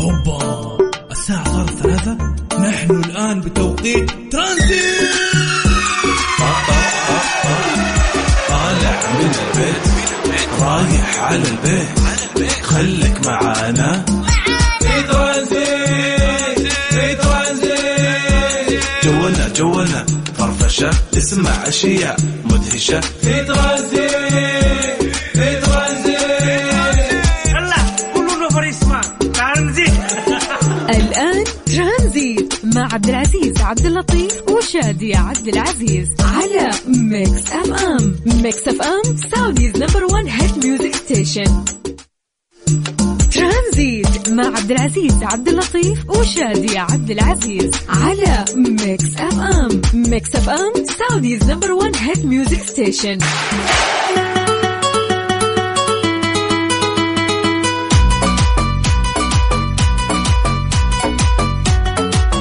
أوبا الساعة صارت ثلاثة. نحن الآن بتوقيت ترانزيت. طالع من البيت رايح على البيت. خليك معانا. في ترانزيت في ترانزيت. جولنا جولنا فرفشة اسمع أشياء مدهشة. في ترانزيت. عبد العزيز عبد اللطيف وشادية عبد العزيز على Mix FM Mix FM Saudi's number 1 hit music station ترانزيت مع عبد العزيز عبد اللطيف وشادية عبد العزيز على Mix FM Mix FM Saudi's number 1 hit music station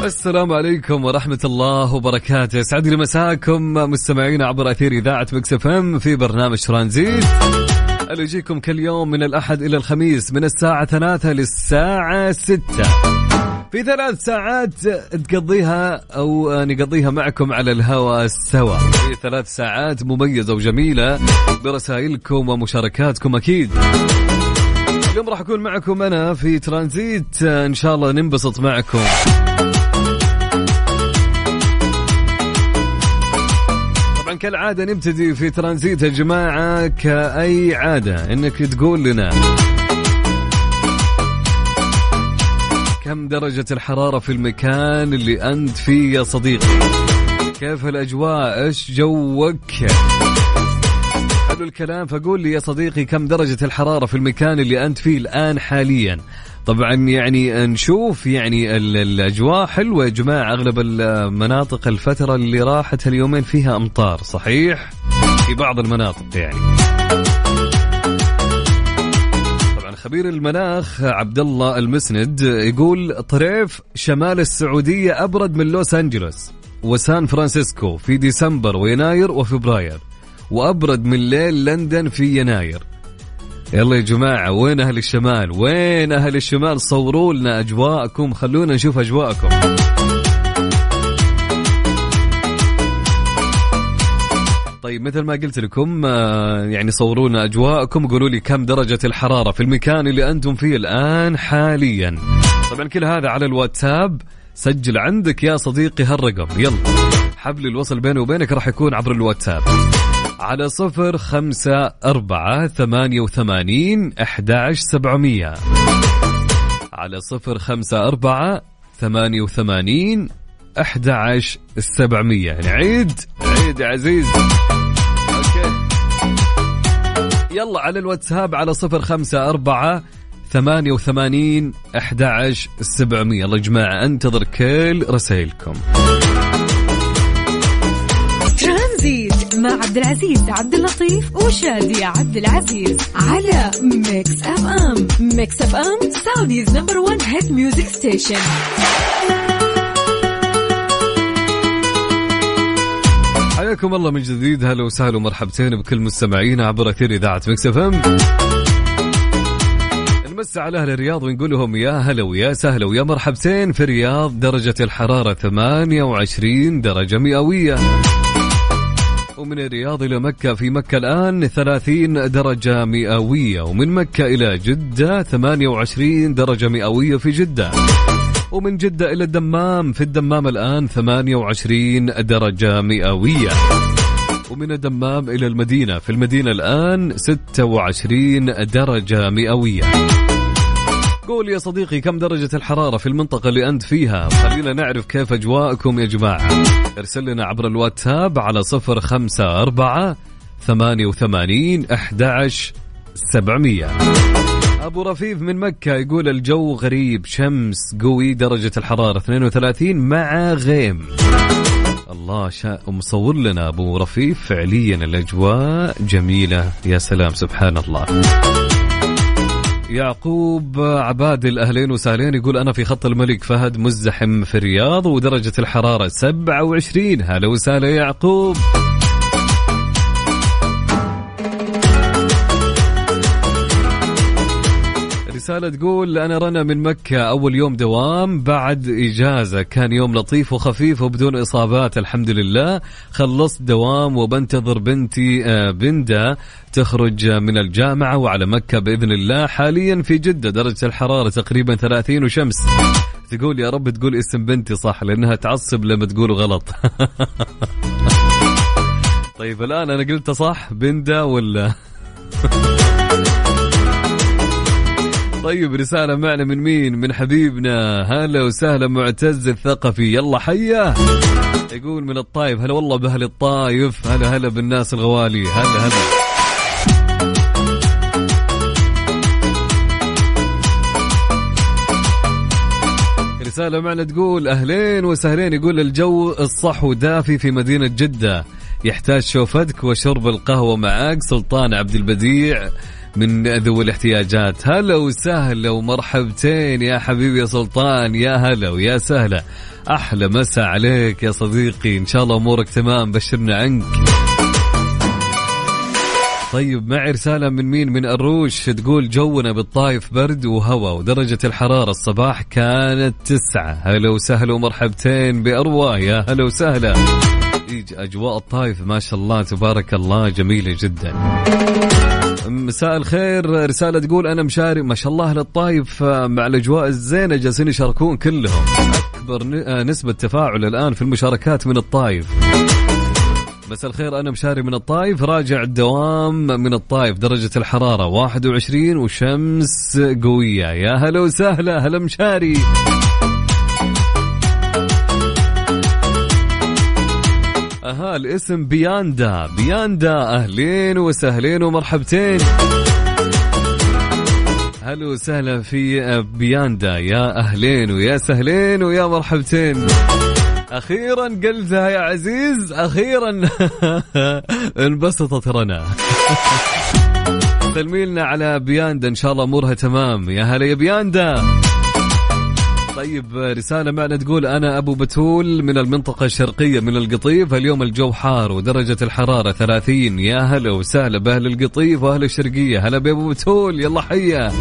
السلام عليكم ورحمة الله وبركاته. سعد مساكم مستمعين عبر أثير إذاعة مكسف إم في برنامج ترانزيت. اللي يجيكم كل يوم من الأحد إلى الخميس من الساعة ثلاثة للساعة ستة. في ثلاث ساعات تقضيها أو نقضيها معكم على الهواء سوا في ثلاث ساعات مميزة وجميلة برسائلكم ومشاركاتكم أكيد. اليوم راح أكون معكم أنا في ترانزيت. إن شاء الله ننبسط معكم. كالعادة نبتدي في ترانزيت يا جماعة كأي عادة إنك تقول لنا كم درجة الحرارة في المكان اللي أنت فيه يا صديقي؟ كيف الأجواء؟ إيش جوك؟ حلو الكلام فقول لي يا صديقي كم درجة الحرارة في المكان اللي أنت فيه الآن حاليا؟ طبعا يعني نشوف يعني ال- الأجواء حلوة يا جماعة أغلب المناطق الفترة اللي راحت اليومين فيها أمطار صحيح؟ في بعض المناطق يعني. طبعا خبير المناخ عبد الله المسند يقول طريف شمال السعودية أبرد من لوس أنجلوس وسان فرانسيسكو في ديسمبر ويناير وفبراير وأبرد من ليل لندن في يناير. يلا يا جماعة وين أهل الشمال؟ وين أهل الشمال؟ صوروا لنا أجواءكم خلونا نشوف أجواءكم. طيب مثل ما قلت لكم آه، يعني صوروا لنا أجواءكم وقولوا لي كم درجة الحرارة في المكان اللي أنتم فيه الآن حاليا. طبعا كل هذا على الواتساب. سجل عندك يا صديقي هالرقم. يلا حبل الوصل بيني وبينك راح يكون عبر الواتساب. على صفر خمسة أربعة ثمانية وثمانين أحد سبعمية. على صفر خمسة أربعة ثمانية وثمانين أحد سبعمية. يعني عيد يا عزيز. أوكي. يلا على الواتساب على صفر خمسة أربعة ثمانية وثمانين أحد سبعمية. يلا يا جماعة أنتظر كل رسائلكم. مع عبد العزيز عبد اللطيف وشادية عبد العزيز على Mix FM Mix FM Saudi's number 1 hit music station حياكم الله من جديد هلا وسهلا ومرحبتين بكل مستمعينا عبر أثير إذاعة Mix FM نمس على أهل الرياض ونقول لهم يا هلا ويا سهلا ويا مرحبتين في الرياض درجة الحرارة 28 درجة مئوية. ومن الرياض إلى مكة في مكة الآن 30 درجة مئوية ومن مكة إلى جدة 28 درجة مئوية في جدة. ومن جدة إلى الدمام في الدمام الآن 28 درجة مئوية. ومن الدمام إلى المدينة في المدينة الآن 26 درجة مئوية. قول يا صديقي كم درجة الحرارة في المنطقة اللي أنت فيها؟ خلينا نعرف كيف أجواءكم يا جماعة. ارسل لنا عبر الواتساب على صفر خمسة أربعة ثمانية وثمانين أحداش سبعمية. أبو رفيف من مكة يقول الجو غريب شمس قوي درجة الحرارة 32 مع غيم. الله شاء مصور لنا أبو رفيف فعليا الأجواء جميلة يا سلام سبحان الله. يعقوب عبادل اهلين وسهلين يقول أنا في خط الملك فهد مزدحم في الرياض ودرجة الحرارة 27 هلا وسهلا يعقوب. رسالة تقول أنا رنا من مكة أول يوم دوام بعد إجازة. كان يوم لطيف وخفيف وبدون إصابات الحمد لله. خلصت دوام وبنتظر بنتي آه، بندا تخرج من الجامعة وعلى مكة بإذن الله. حاليا في جدة درجة الحرارة تقريبا 30 وشمس. تقول يا رب تقول اسم بنتي صح لأنها تعصب لما تقول غلط. طيب الآن أنا قلت صح بندا ولا؟ طيب رسالة معنا من مين؟ من حبيبنا. هلا وسهلا معتز الثقفي. يلا حيا. يقول من الطايف هلا والله بأهل الطايف. هلا هلا بالناس الغوالي. هلا هلا. رسالة معنا تقول أهلين وسهلين. يقول الجو الصح ودافي في مدينة جدة. يحتاج شوفتك وشرب القهوة معاك سلطان عبد البديع. من ذوي الاحتياجات. هلا وسهلا ومرحبتين يا حبيبي يا سلطان يا هلا ويا سهلا. أحلى مسا عليك يا صديقي إن شاء الله أمورك تمام بشرنا عنك. طيب معي رسالة من مين؟ من الروش تقول جونا بالطايف برد وهواء ودرجة الحرارة الصباح كانت تسعة. هلا وسهلا ومرحبتين بأروى يا هلا وسهلا. أجواء الطايف ما شاء الله تبارك الله جميلة جدا. مساء الخير رسالة تقول أنا مشاري ما شاء الله للطايف مع الأجواء الزينة جالسين يشاركون كلهم. أكبر نسبة تفاعل الآن في المشاركات من الطايف. مساء الخير أنا مشاري من الطايف راجع الدوام من الطايف درجة الحرارة 21 وشمس قوية. يا هلا وسهلا هلا مشاري. أها الاسم بياندا. بياندا أهلين وسهلين ومرحبتين. هلا وسهلا في بياندا. يا أهلين ويا سهلين ويا مرحبتين. أخيرا قلتها يا عزيز. أخيرا انبسطت رنا. سلمي لنا على بياندا. إن شاء الله أمورها تمام. يا هلا يا بياندا. طيب رسالة معنا تقول أنا أبو بتول من المنطقة الشرقية من القطيف اليوم الجو حار ودرجة الحرارة 30 يا هلا وسهلا بأهل القطيف وأهل الشرقية. هلا بأبو بتول يلا حيا.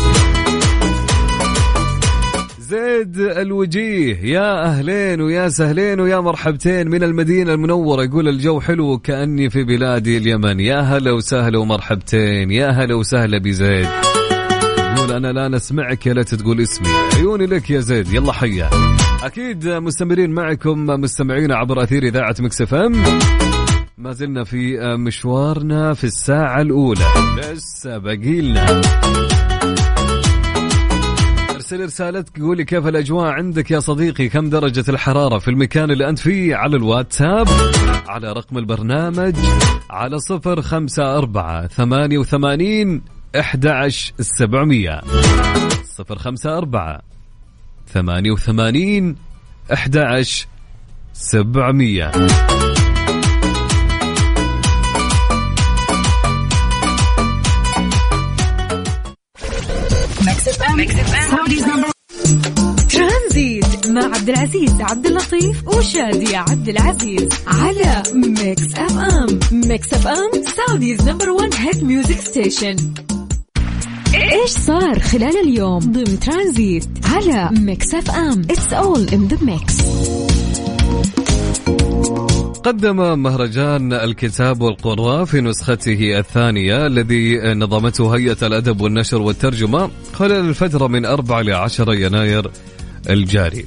زيد الوجيه يا أهلين ويا سهلين ويا مرحبتين من المدينة المنورة. يقول الجو حلو كأني في بلادي اليمن. يا هلا وسهلا ومرحبتين. يا هلا وسهلا بزيد. يقول أنا لا نسمعك يا ليت تقول اسمي. عيوني لك يا زيد يلا حيا. أكيد مستمرين معكم مستمعين عبر أثير إذاعة مكس إم. ما زلنا في مشوارنا في الساعة الأولى. لسه باقي لنا. أرسل رسالتك قولي كيف الأجواء عندك يا صديقي؟ كم درجة الحرارة في المكان اللي أنت فيه؟ على الواتساب على رقم البرنامج على صفر خمسة أربعة ثمانية وثمانين أحد عشر السبعمية صفر خمسة أربعة ثمانية وثمانين أحد عشر سبعمية. ترانزيت مع عبد العزيز عبد اللطيف وشادي عبد العزيز على Mix FM. Mix FM Saudi's number 1 hit music station. إيش صار خلال اليوم ضمن ترانزيت على Mix FM؟ It's all in the mix قدم مهرجان الكتاب والقراء في نسخته الثانية الذي نظمته هيئة الأدب والنشر والترجمة خلال الفترة من 4 ل 10 يناير الجاري.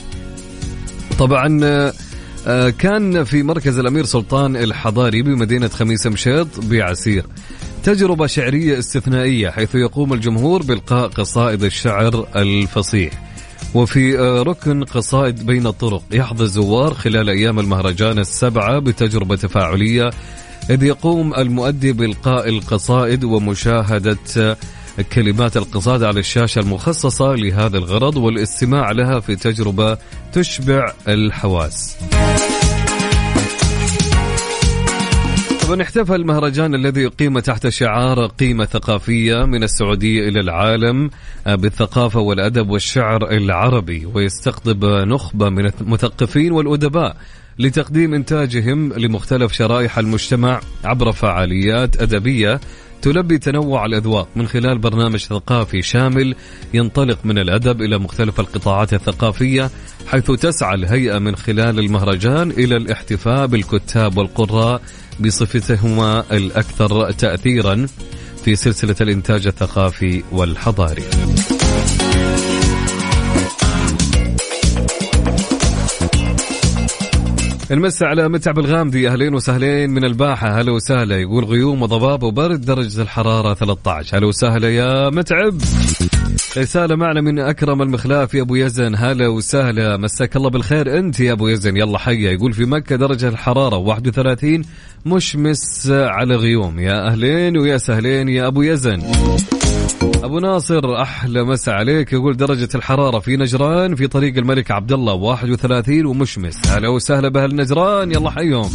طبعا آه، كان في مركز الأمير سلطان الحضاري بمدينة خميس مشيط بعسير. تجربة شعرية استثنائية حيث يقوم الجمهور بإلقاء قصائد الشعر الفصيح. وفي آه، ركن قصائد بين الطرق يحظى الزوار خلال أيام المهرجان السبعة بتجربة تفاعلية إذ يقوم المؤدي بإلقاء القصائد ومشاهدة كلمات القصائد على الشاشة المخصصة لهذا الغرض والاستماع لها في تجربة تشبع الحواس. طبعا احتفل المهرجان الذي يقيم تحت شعار قيمة ثقافية من السعودية إلى العالم آه، بالثقافة والأدب والشعر العربي ويستقطب نخبة من المثقفين والأدباء لتقديم إنتاجهم لمختلف شرائح المجتمع عبر فعاليات أدبية تلبي تنوع الأذواق. من خلال برنامج ثقافي شامل ينطلق من الأدب إلى مختلف القطاعات الثقافية حيث تسعى الهيئة من خلال المهرجان إلى الاحتفاء بالكتاب والقراء بصفتهما الأكثر تأثيرا في سلسلة الإنتاج الثقافي والحضاري. نمسي على متعب الغامدي. أهلين وسهلين من الباحة. هلا وسهلا. يقول غيوم وضباب وبرد درجة الحرارة 13 هلا وسهلا يا متعب. رسالة معنا من أكرم المخلاف يا أبو يزن. هلا وسهلا. مساك الله بالخير. أنت يا أبو يزن. يلا حيا. يقول في مكة درجة الحرارة 31 مشمس على غيوم. يا أهلين ويا سهلين يا أبو يزن. أبو ناصر أحلى مسا عليك. يقول درجة الحرارة في نجران في طريق الملك عبد الله 31 ومشمس هلا وسهلا بأهل نجران. يلا حيهم.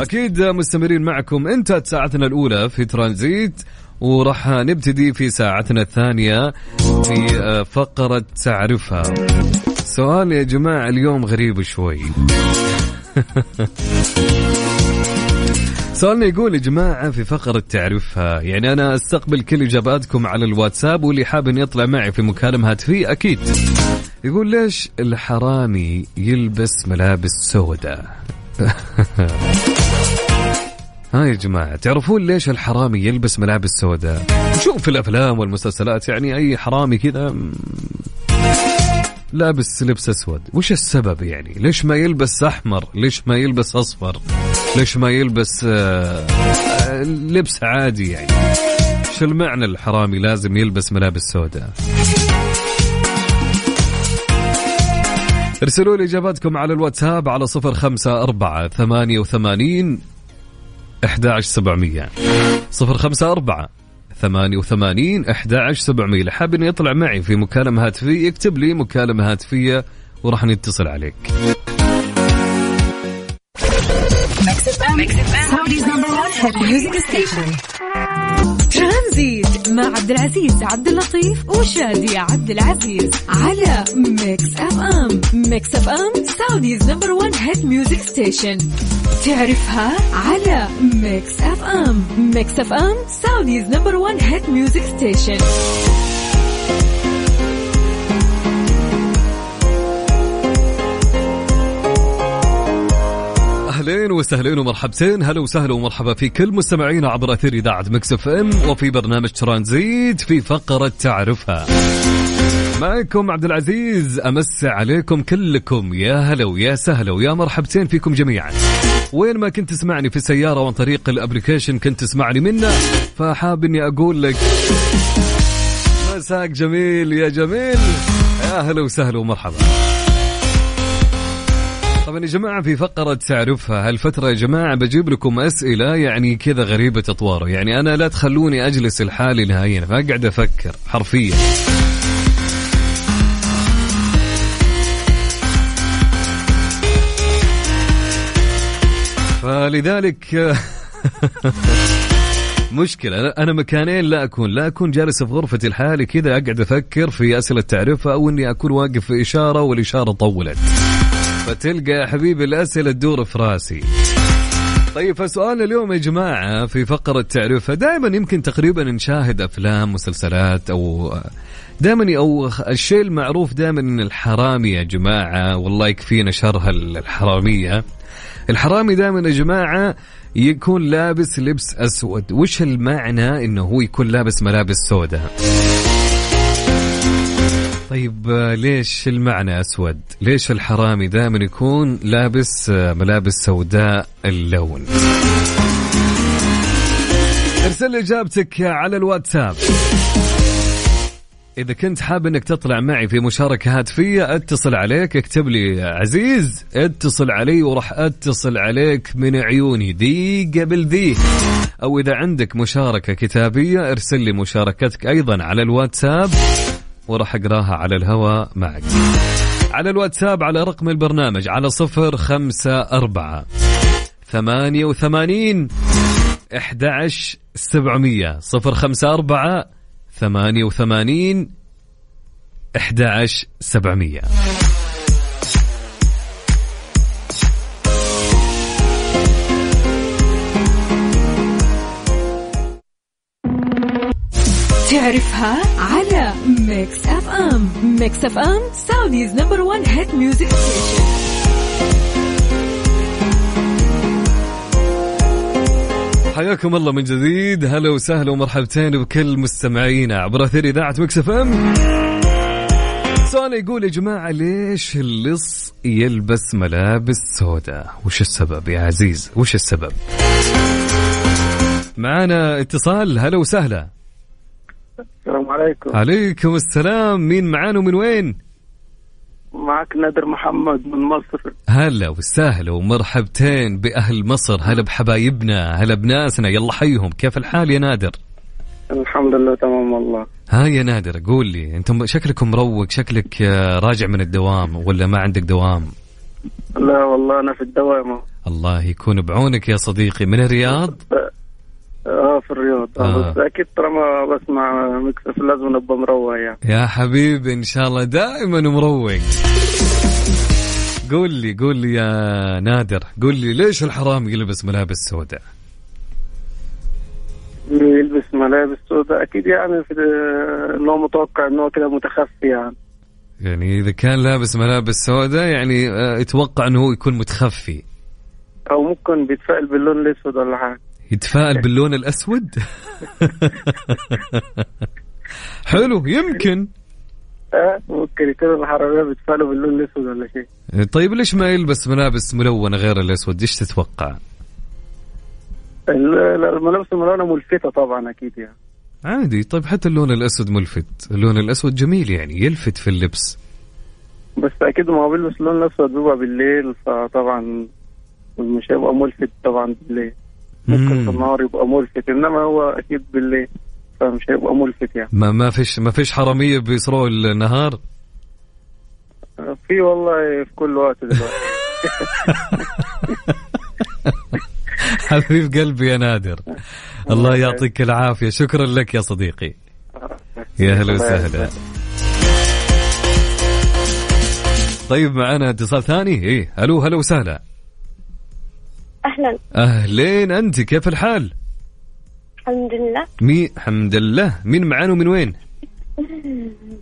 أكيد مستمرين معكم. انتهت ساعتنا الأولى في ترانزيت. وراح نبتدي في ساعتنا الثانية في آه، فقرة تعرفها. سؤال يا جماعة اليوم غريب شوي. سؤالنا يقول يا جماعة في فقرة تعرفها. يعني أنا أستقبل كل إجاباتكم على الواتساب واللي حاب أن يطلع معي في مكالمة هاتفية أكيد. يقول ليش الحرامي يلبس ملابس سوداء؟ ها يا جماعة تعرفون ليش الحرامي يلبس ملابس سوداء؟ نشوف في الأفلام والمسلسلات يعني أي حرامي كذا لابس لبس أسود. وش السبب يعني؟ ليش ما يلبس أحمر؟ ليش ما يلبس أصفر؟ ليش ما يلبس آه، آه، لبس عادي يعني؟ شو المعنى الحرامي لازم يلبس ملابس سوداء؟ ارسلوا لي إجاباتكم على الواتساب على صفر خمسة أربعة ثمانية وثمانين أحد سبعمية. صفر خمسة أربعة ثمانية وثمانين أحد سبعمية. حاب أن يطلع معي في مكالمة هاتفية يكتب لي مكالمة هاتفية وراح نتصل عليك. ترانزيت مع عبد العزيز عبد اللطيف وشادي عبد العزيز على Mix FM. Mix FM Saudi's number 1 hit music station تعرفها على Mix FM. Mix FM Saudi's number 1 hit music station أهلين وسهلين ومرحبتين. هلا وسهلا ومرحبا في كل مستمعينا عبر أثير إذاعة Mix FM وفي برنامج ترانزيت في فقرة تعرفها. معكم عبد العزيز أمسي عليكم كلكم يا هلا ويا سهلا ويا مرحبتين فيكم جميعا. وين ما كنت تسمعني في السيارة وعن طريق ال application كنت تسمعني منه فحاب إني أقول لك مساك جميل يا جميل. يا هلا وسهلا ومرحبا. طبعا يا جماعة في فقرة تعرفها هالفترة يا جماعة بجيب لكم أسئلة يعني كذا غريبة أطواره يعني أنا لا تخلوني أجلس لحالي نهائيا فأقعد أفكر حرفيا. فلذلك مشكلة أنا مكانين لا أكون لا أكون جالس في غرفتي لحالي كذا أقعد أفكر في أسئلة تعرفها أو إني أكون واقف في إشارة والإشارة طولت. فتلقى يا حبيبي الأسئلة تدور في راسي. طيب فسؤال اليوم يا جماعة في فقرة تعرفها دائما يمكن تقريبا نشاهد أفلام مسلسلات أو دائما أو الشيء المعروف دائما إن الحرامي يا جماعة والله يكفينا شر الحرامية. الحرامي دائما يا جماعة يكون لابس لبس أسود. وش المعنى إنه هو يكون لابس ملابس سوداء؟ طيب ليش المعنى أسود؟ ليش الحرامي دائما يكون لابس ملابس سوداء اللون؟ ارسل إجابتك على الواتساب. إذا كنت حاب إنك تطلع معي في مشاركة هاتفية اتصل عليك اكتب لي عزيز اتصل علي وراح اتصل عليك من عيوني ذي قبل ذي أو إذا عندك مشاركة كتابية ارسل لي مشاركتك أيضا على الواتساب. وراح أقراها على الهواء معك. على الواتساب على رقم البرنامج على صفر خمسة أربعة ثمانية وثمانين أحد سبعمية. صفر خمسة أربعة ثمانية وثمانين أحد سبعمية. تعرفها Mix FM Mix FM Saudi's number 1 hit music station حياكم الله من جديد. هلا وسهلا ومرحبتين بكل مستمعينا عبر أثير إذاعة Mix FM سؤال يقول يا جماعة ليش اللص يلبس ملابس سوداء؟ وش السبب يا عزيز؟ وش السبب؟ معانا اتصال. هلا وسهلا. السلام عليكم. عليكم السلام. مين معانا ومن وين؟ معك نادر محمد من مصر. هلا وسهلا ومرحبتين بأهل مصر. هلا بحبايبنا هلا بناسنا. يلا حيهم. كيف الحال يا نادر؟ الحمد لله تمام والله. ها يا نادر قول لي أنتم شكلكم مروق شكلك آه، راجع من الدوام ولا ما عندك دوام؟ لا والله أنا في الدوام. الله يكون بعونك يا صديقي. من الرياض؟ آه في الرياض. آه. آه. بس أكيد طالما بسمع مكسف لازم نبقى مروق يعني. يا حبيبي إن شاء الله دائما مروق. قول لي قول لي يا نادر قول لي ليش الحرام يلبس ملابس سوداء؟ يلبس ملابس سوداء أكيد يعني في انه متوقع انه كده متخفي يعني. يعني إذا كان لابس ملابس سوداء يعني آه، يتوقع إنه هو يكون متخفي. أو ممكن بيتفائل باللون الأسود ولا حاجة. يتفائل باللون الأسود؟ حلو يمكن. آه ممكن يكون الحرامية بيتفائلوا باللون الأسود ولا شيء. طيب ليش ما يلبس ملابس ملونة غير الأسود؟ إيش تتوقع؟ ال- ال- الملابس الملونة ملفتة طبعا أكيد يعني. عادي. طيب حتى اللون الأسود ملفت. اللون الأسود جميل يعني يلفت في اللبس. بس أكيد ما هو بيلبس اللون الأسود بيبقى بالليل فطبعا مش هيبقى ملفت طبعا بالليل. ممكن في. النهار يبقى ملفت إنما هو أكيد بالليل فمش هيبقى ملفت يعني. ما ما فيش ما فيش حرامية بيسرقوا النهار؟ في والله في كل وقت دلوقتي. حبيب قلبي يا نادر. الله يعطيك العافية. شكرا لك يا صديقي. يا هلا وسهلا. طيب معنا اتصال ثاني. إيه ألو هلا وسهلا. أهلا. أهلين أنت كيف الحال؟ الحمد لله. مي الحمد لله. مين معانا ومن وين؟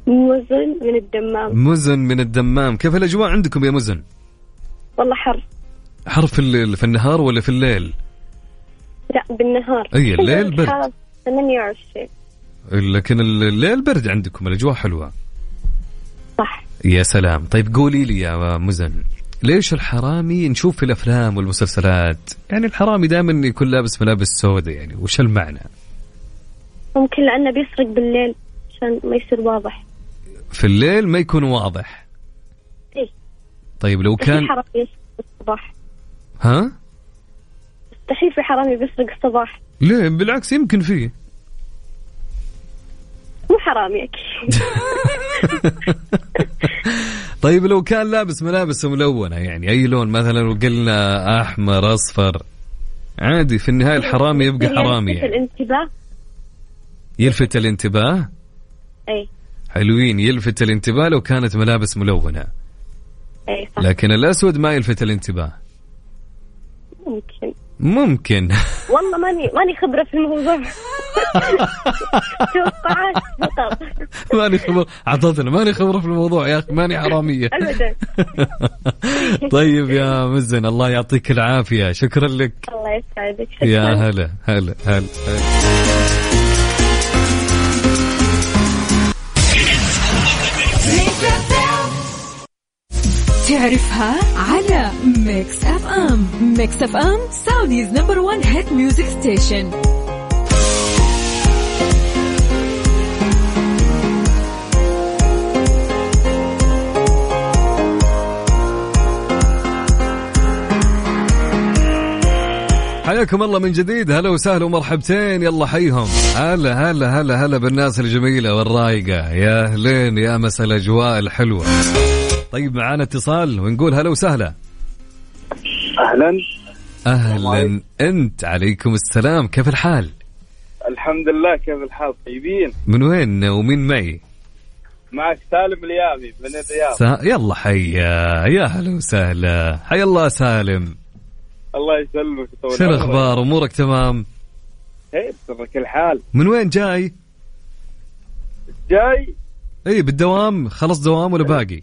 موزن من الدمام. مزن من الدمام. كيف الأجواء عندكم يا مزن؟ والله حر. حر في الليل في النهار ولا في الليل؟ لا بالنهار. أي، الليل برد. الحار 28 لكن الليل برد عندكم الأجواء حلوة. صح. يا سلام. طيب قولي لي يا مزن. ليش الحرامي نشوف في الأفلام والمسلسلات؟ يعني الحرامي دائما يكون لابس ملابس سوداء يعني وش المعنى؟ ممكن لأنه بيسرق بالليل عشان ما يصير واضح. في الليل ما يكون واضح. إيه. طيب لو كان حرامي يسرق الصباح. ها؟ مستحيل في حرامي بيسرق الصباح. ليه بالعكس يمكن فيه. مو حرامي أكيد. طيب لو كان لابس ملابس ملونة يعني أي لون؟ مثلا لو قلنا أحمر أصفر. عادي في النهاية الحرامي يبقى حرامي يلفت يعني. الانتباه. يلفت الانتباه؟ اي حلوين يلفت الانتباه لو كانت ملابس ملونة. اي صح. لكن الأسود ما يلفت الانتباه. ممكن. ممكن. والله ماني ماني خبرة في الموضوع. توقعات فقط. ماني خبر اعطتنا ماني خبرة في الموضوع يا أخي. ماني حرامية. ابدا. طيب يا مزن الله يعطيك العافية. شكرا لك. الله يسعدك. يا هلا هلا هلا هلا. تعرفها على Mix FM Mix FM Saudi's number 1 hit music station حياكم الله من جديد. هلا وسهلا ومرحبتين. يلا حيهم. هلا هلا هلا هلا بالناس الجميلة والرايقة. يا اهلين يا مسا الأجواء الحلوة. طيب معانا اتصال ونقول هلا وسهلا. أهلا. أهلا. أنت عليكم السلام كيف الحال؟ الحمد لله كيف الحال؟ طيبين؟ من وين ومين معي معك سالم اليامي من الرياض. سا... يلا حيا يا هلا وسهلا. حيا الله سالم. الله يسلمك طول شو. الأخبار؟ أمورك تمام؟ خير سرك الحال من وين جاي؟ جاي. اي بالدوام؟ خلص دوام ولا باقي؟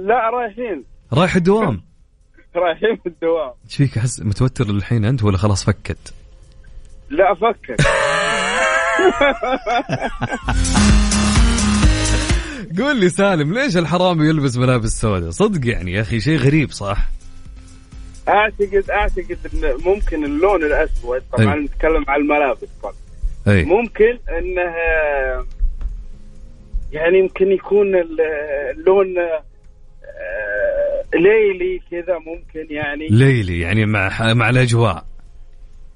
لا رايحين. رايح الدوام. رايحين الدوام. إيش فيك؟ احس متوتر الحين أنت ولا خلاص فكت؟ لا أفكر قول لي سالم ليش الحرامي يلبس ملابس سوداء؟ صدق يعني يا أخي شيء غريب صح؟ أعتقد أعتقد إن ممكن اللون الأسود طبعا أي. نتكلم عن الملابس طبعا. أي. ممكن إنه يعني يمكن يكون ال- اللون ليلي كذا ممكن يعني. ليلي يعني مع مع الأجواء.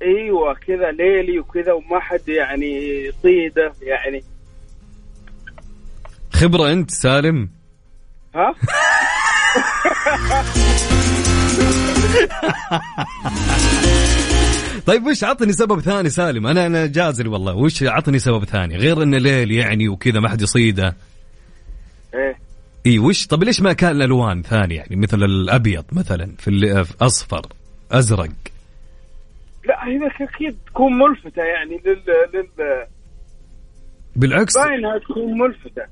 أيوه كذا ليلي وكذا وما حد يعني صيده يعني. خبرة أنت سالم؟ ها؟ طيب وش عطني سبب ثاني سالم؟ أنا أنا جازل والله. وش عطني سبب ثاني؟ غير انه ليل يعني وكذا ما حد يصيده. إيه. إي وش طب ليش ما كان الألوان ثانية؟ يعني مثل الأبيض مثلا في في أصفر أزرق. لا هي أكيد تكون ملفتة يعني لل لل بالعكس. باينها تكون ملفتة.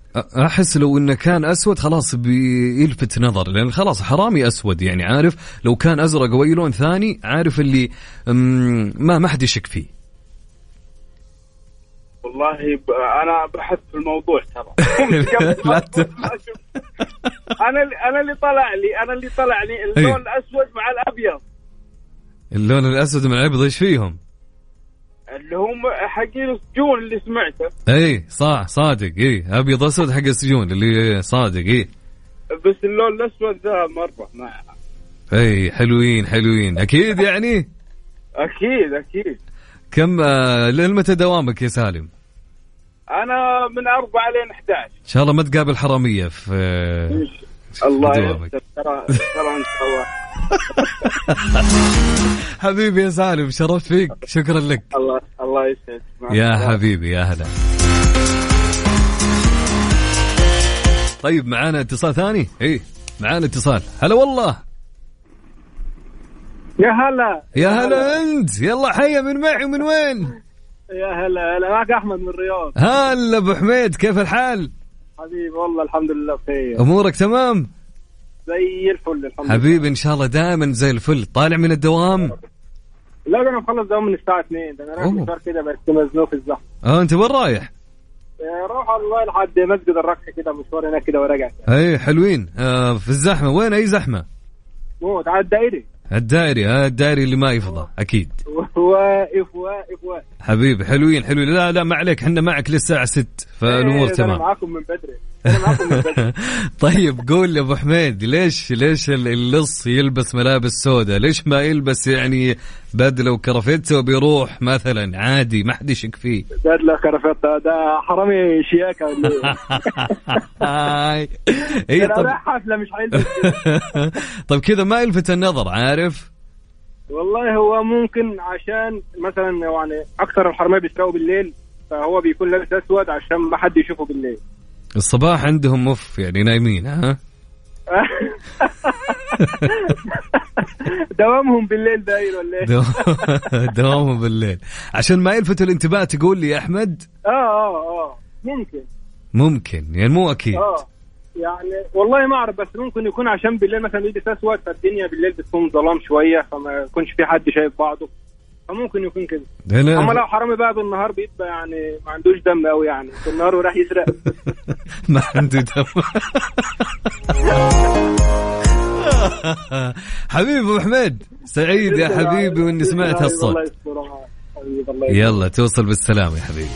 أحس لو إنه كان أسود خلاص بيلفت نظر لأن خلاص حرامي أسود يعني عارف؟ لو كان أزرق أو اي لون ثاني عارف اللي ما ما حد يشك فيه. والله ب... أنا بحث في الموضوع ترى. لا أنا اللي أنا اللي طلع لي أنا اللي طلع لي اللون إيه. الأسود مع الأبيض. اللون الأسود مع الأبيض إيش فيهم؟ اللي هم حقين السجون اللي سمعته. إي صح صادق إي. أبيض اسود حق السجون اللي صادق إي. بس اللون الأسود ذا مرة ما إي حلوين حلوين. أكيد يعني؟ أكيد أكيد. كم آه، لمتى دوامك يا سالم؟ أنا من أربعة لين 11 إن شاء الله ما تقابل حرامية في آه، الله. يستر ترى ترى ان شاء الله حبيبي يا سالم شرفت فيك. شكرا لك. الله الله يسعدك. يا. حبيبي يا هلا. طيب معانا اتصال ثاني؟ اي معانا اتصال. هلا والله. يا هلا. يا هلا أنت. يلا حيا من معي ومن وين؟ يا هلا هلا. معك أحمد من الرياض. هلا أبو حميد كيف الحال؟ حبيبي والله الحمد لله بخير. أمورك تمام؟ زي الفل الحمد لله. حبيبي إن شاء الله دائما زي الفل. طالع من الدوام؟ لا أنا مخلص دوام من الساعة 2 ده أنا رايح. مشوار كده بس مزنوق في الزحمة. آه أنت وين رايح؟ آه، روح والله لحد مسجد الرقص كده مشوار هناك كده وراجع اي حلوين. آه في الزحمة. وين أي زحمة؟ موت على الدائري. الدائري آه الدائري اللي ما يفضى أكيد. واقف واقف واقف حبيبي حلوين حلوين. لا لا ما عليك إحنا معك للساعه 6 فالأمور إيه، تمام. معاكم من بدري. طيب قول لي أبو حميد ليش ليش ال- اللص يلبس ملابس سوداء؟ ليش ما يلبس يعني بدلة وكرافته وبيروح مثلا؟ عادي ما حد يشك فيه. بدلة كرافته ده حرامي شياكة. ولا إيه؟ إي أنا طب حفلة مش هيلبس كده. طب كذا ما يلفت النظر عارف؟ والله هو ممكن عشان مثلا يعني أكثر الحرامية بيسرقوا بالليل فهو بيكون لابس أسود عشان ما حد يشوفه بالليل. الصباح عندهم مف يعني نايمين ها؟ دوامهم بالليل داير ولا إيه؟ دو- دوامهم بالليل. عشان ما يلفتوا الانتباه تقول لي يا أحمد؟ آه آه آه. ممكن. ممكن يعني مو أكيد. آه يعني والله ما أعرف بس ممكن يكون عشان بالليل مثلا يلبس اسود فالدنيا بالليل بتكون ظلام شوية فما يكونش في حد شايف بعضه. فممكن يكون كده. لا أما لو حرامي بقى بالنهار بيبقى يعني ما عندوش دم قوي يعني. بالنهار وراح يسرق. ما عنده دم. حبيبي أبو حميد سعيد يا حبيبي وإني سمعت هالصوت يلا توصل بالسلامة يا حبيبي.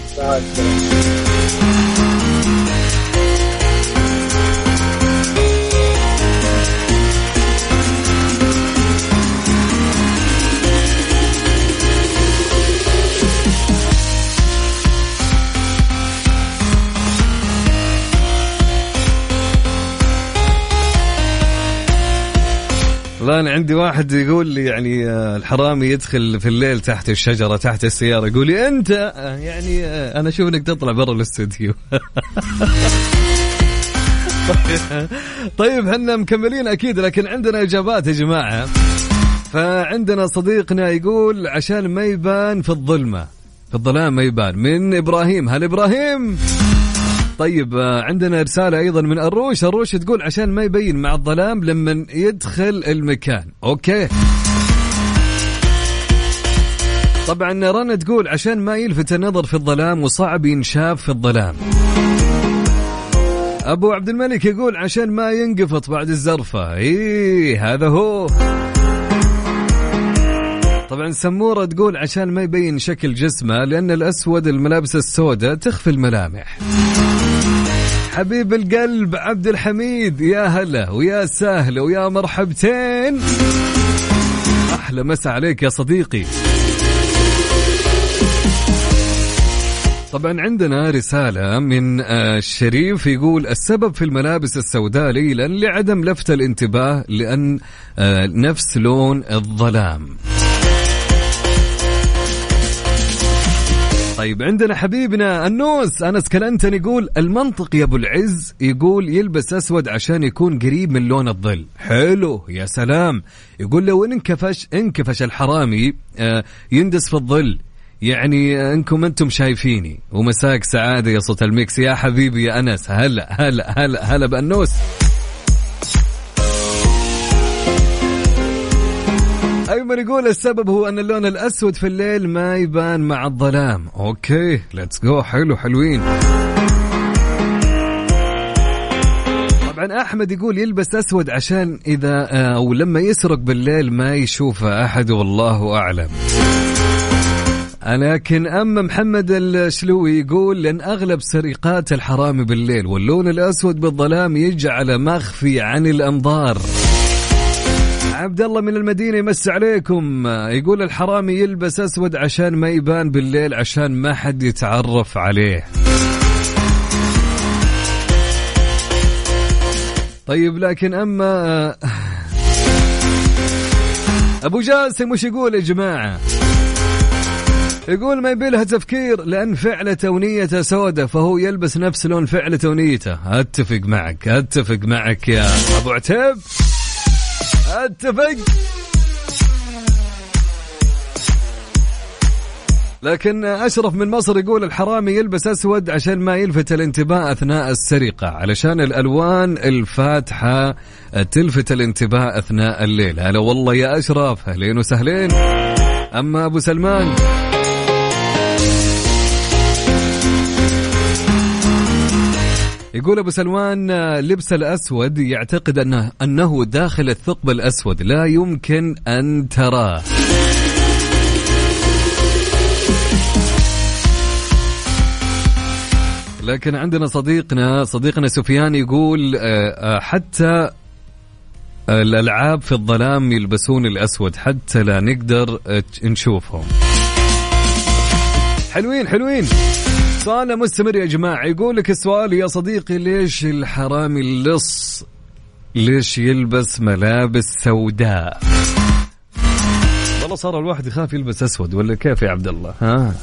لا أنا عندي واحد يقول لي يعني آه، الحرامي يدخل في الليل تحت الشجرة تحت السيارة يقول لي أنت آه، يعني آه، أنا أشوف إنك تطلع برا الاستوديو. طيب إحنا مكملين؟ أكيد لكن عندنا إجابات يا جماعة. فعندنا صديقنا يقول عشان ما يبان في الظلمة في الظلام ما يبان. من إبراهيم. هل إبراهيم؟ طيب آه، عندنا رسالة أيضا من الروش الروش تقول عشان ما يبين مع الظلام لما يدخل المكان. أوكي. طبعا رنا تقول عشان ما يلفت النظر في الظلام وصعب ينشاف في الظلام. أبو عبد الملك يقول عشان ما ينقفط بعد الزرفة. اي هذا هو. طبعا سمورة تقول عشان ما يبين شكل جسمه لأن الأسود الملابس السوداء تخفي الملامح. حبيب القلب عبد الحميد يا هلا ويا سهلا ويا مرحبتين. أحلى مسا عليك يا صديقي. طبعا عندنا رسالة من آه، الشريف يقول السبب في الملابس السوداء ليلا لعدم لفت الانتباه لأن آه، نفس لون الظلام. طيب عندنا حبيبنا النوس أنس كلنتن يقول المنطق يا أبو العز يقول يلبس أسود عشان يكون قريب من لون الظل. حلو يا سلام. يقول لو انكفش انكفش الحرامي آه، يندس في الظل. يعني إنكم أنتم شايفيني. ومساك سعادة يا صوت ال Mix. يا حبيبي يا أنس هلا هلا هلا هلا بأنوس. ايمن يقول السبب هو أن اللون الأسود في الليل ما يبان مع الظلام. okay let's go حلو حلوين. طبعا أحمد يقول يلبس أسود عشان إذا آه، أو لما يسرق بالليل ما يشوفه أحد والله أعلم. لكن اما محمد الشلوي يقول لأن أغلب سرقات الحرامي بالليل واللون الأسود بالظلام يجعل مخفي عن الأنظار. عبد الله من المدينة يمس عليكم. يقول الحرامي يلبس أسود عشان ما يبان بالليل عشان ما حد يتعرف عليه. طيب لكن أما أبو جاسم وش يقول يا جماعة؟ يقول ما يبي لها تفكير لأن فعله ونيته سودة فهو يلبس نفس لون فعله ونيته أتفق معك أتفق معك يا أبو عتيب. أتفق. لكن أشرف من مصر يقول الحرامي يلبس أسود عشان ما يلفت الانتباه أثناء السرقة علشان الألوان الفاتحة تلفت الانتباه أثناء الليل هلا والله يا أشرف أهلين وسهلين. أما أبو سلمان يقول أبو سلمان لبس الأسود يعتقد انه أنه داخل الثقب الأسود. لا يمكن أن تراه. لكن عندنا صديقنا صديقنا سفيان يقول آه، آه، حتى الألعاب في الظلام يلبسون الأسود. حتى لا نقدر آه، نشوفهم. حلوين حلوين. سؤالنا مستمر يا جماعة. يقول لك السؤال يا صديقي ليش الحرامي اللص ليش يلبس ملابس سوداء؟ والله صار الواحد يخاف يلبس أسود ولا كيف يا عبد الله؟ ها؟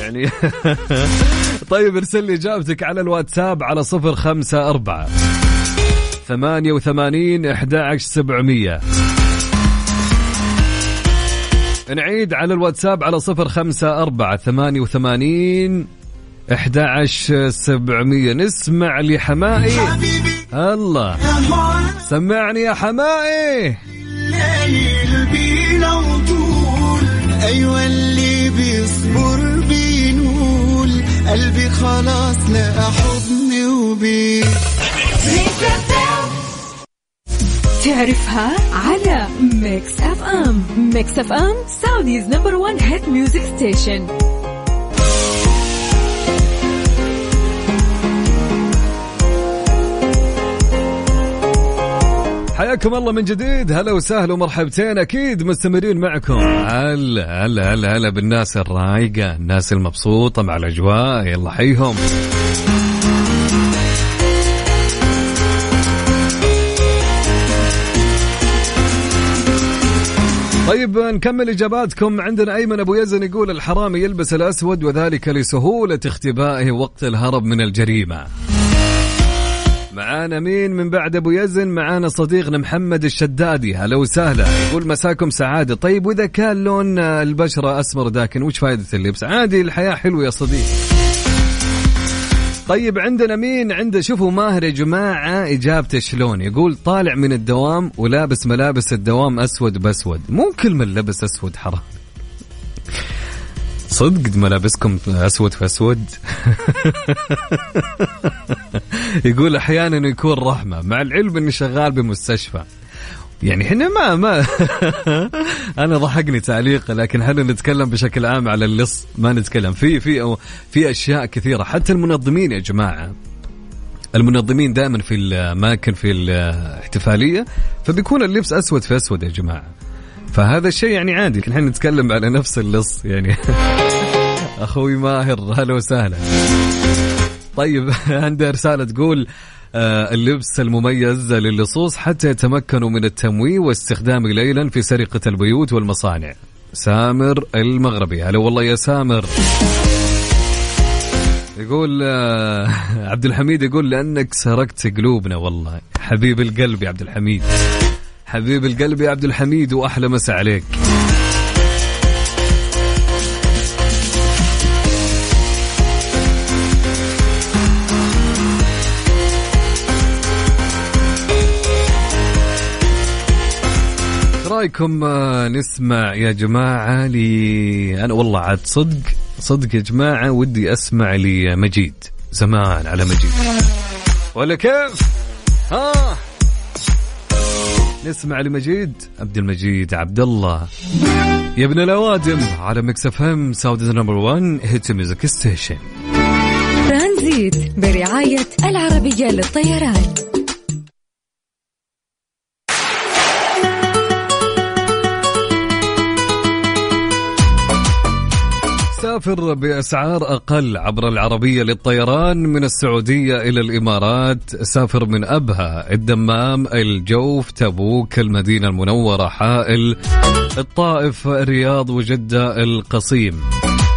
يعني طيب ارسل لي إجابتك على الواتساب على صفر خمسة أربعة ثمانية وثمانين أحد عشر سبعمية. نعيد على الواتساب على صفر خمسة أربعة ثمانية وثمانين أحد عشر سبعمية. نسمع لحمائي. الله. سمعني يا حمائي. الليل بينا وطول أيوه اللي بيصبر بينول. قلبي خلاص لقى حضن وبيه تعرفها على ميكس اف ام ميكس اف ام سعوديز نمبر 1 هيت ميوزك ستيشن حياكم الله من جديد. هلا وسهلا ومرحبتين. أكيد مستمرين معكم. هلا هلا هلا هلا بالناس الرايقة الناس المبسوطة مع الأجواء. يلا حيهم. طيب نكمل إجاباتكم. عندنا أيمن أبو يزن يقول الحرامي يلبس الأسود وذلك لسهولة اختبائه وقت الهرب من الجريمة. معانا مين من بعد أبو يزن؟ معانا صديقنا محمد الشدادي. هلا وسهلا. يقول مساكم سعادة. طيب وإذا كان لون البشرة أسمر داكن وش فائده اللبس؟ عادي الحياة حلوة يا صديقي. طيب عندنا مين؟ عنده شوفوا ماهر يا جماعة إجابته شلون؟ يقول طالع من الدوام ولابس ملابس الدوام أسود بأسود. مو كل من لبس أسود حرام. صدق ملابسكم أسود في أسود؟ يقول أحيانا يكون رحمة مع العلم أني شغال بمستشفى. يعني إحنا ما ما أنا ضحكني تعليق لكن هل نتكلم بشكل عام على اللص؟ ما نتكلم. في في في أشياء كثيرة. حتى المنظمين يا جماعة. المنظمين دائما في الأماكن في الاحتفالية فبيكون اللبس أسود في أسود يا جماعة. فهذا الشيء يعني عادي لكن إحنا نتكلم على نفس اللص يعني. أخوي ماهر هلا وسهلا. طيب عنده رسالة تقول اللبس المميز للصوص حتى يتمكنوا من التمويه واستخدامه ليلا في سرقة البيوت والمصانع. سامر المغربي. هلا والله يا سامر. يقول آه، عبد الحميد يقول لأنك سرقت قلوبنا والله. حبيب القلب يا عبد الحميد. حبيب القلب يا عبد الحميد وأحلى مسا عليك. رأيكم آه، نسمع يا جماعة لي أنا والله عاد صدق صدق يا جماعة ودي أسمع لمجيد زمان على مجيد. ولا كيف؟ ها؟ نسمع لمجيد. عبد المجيد عبد الله يا ابن الأوادم على Mix FM Saudi's number 1 hit music station ترانزيت برعاية العربية للطيران. سافر بأسعار أقل عبر العربية للطيران من السعودية إلى الإمارات. سافر من أبها الدمام الجوف تبوك المدينة المنورة حائل الطائف الرياض وجدة القصيم.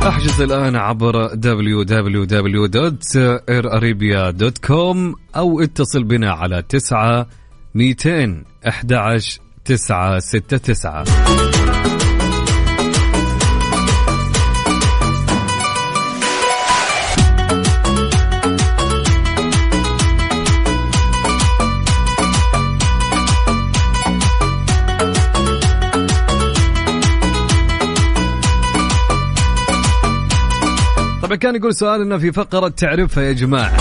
أحجز الآن عبر www.airarabia.com أو اتصل بنا على 9 200 11 969 طبعا كان يقول سؤالنا في فقرة تعرفها يا جماعة.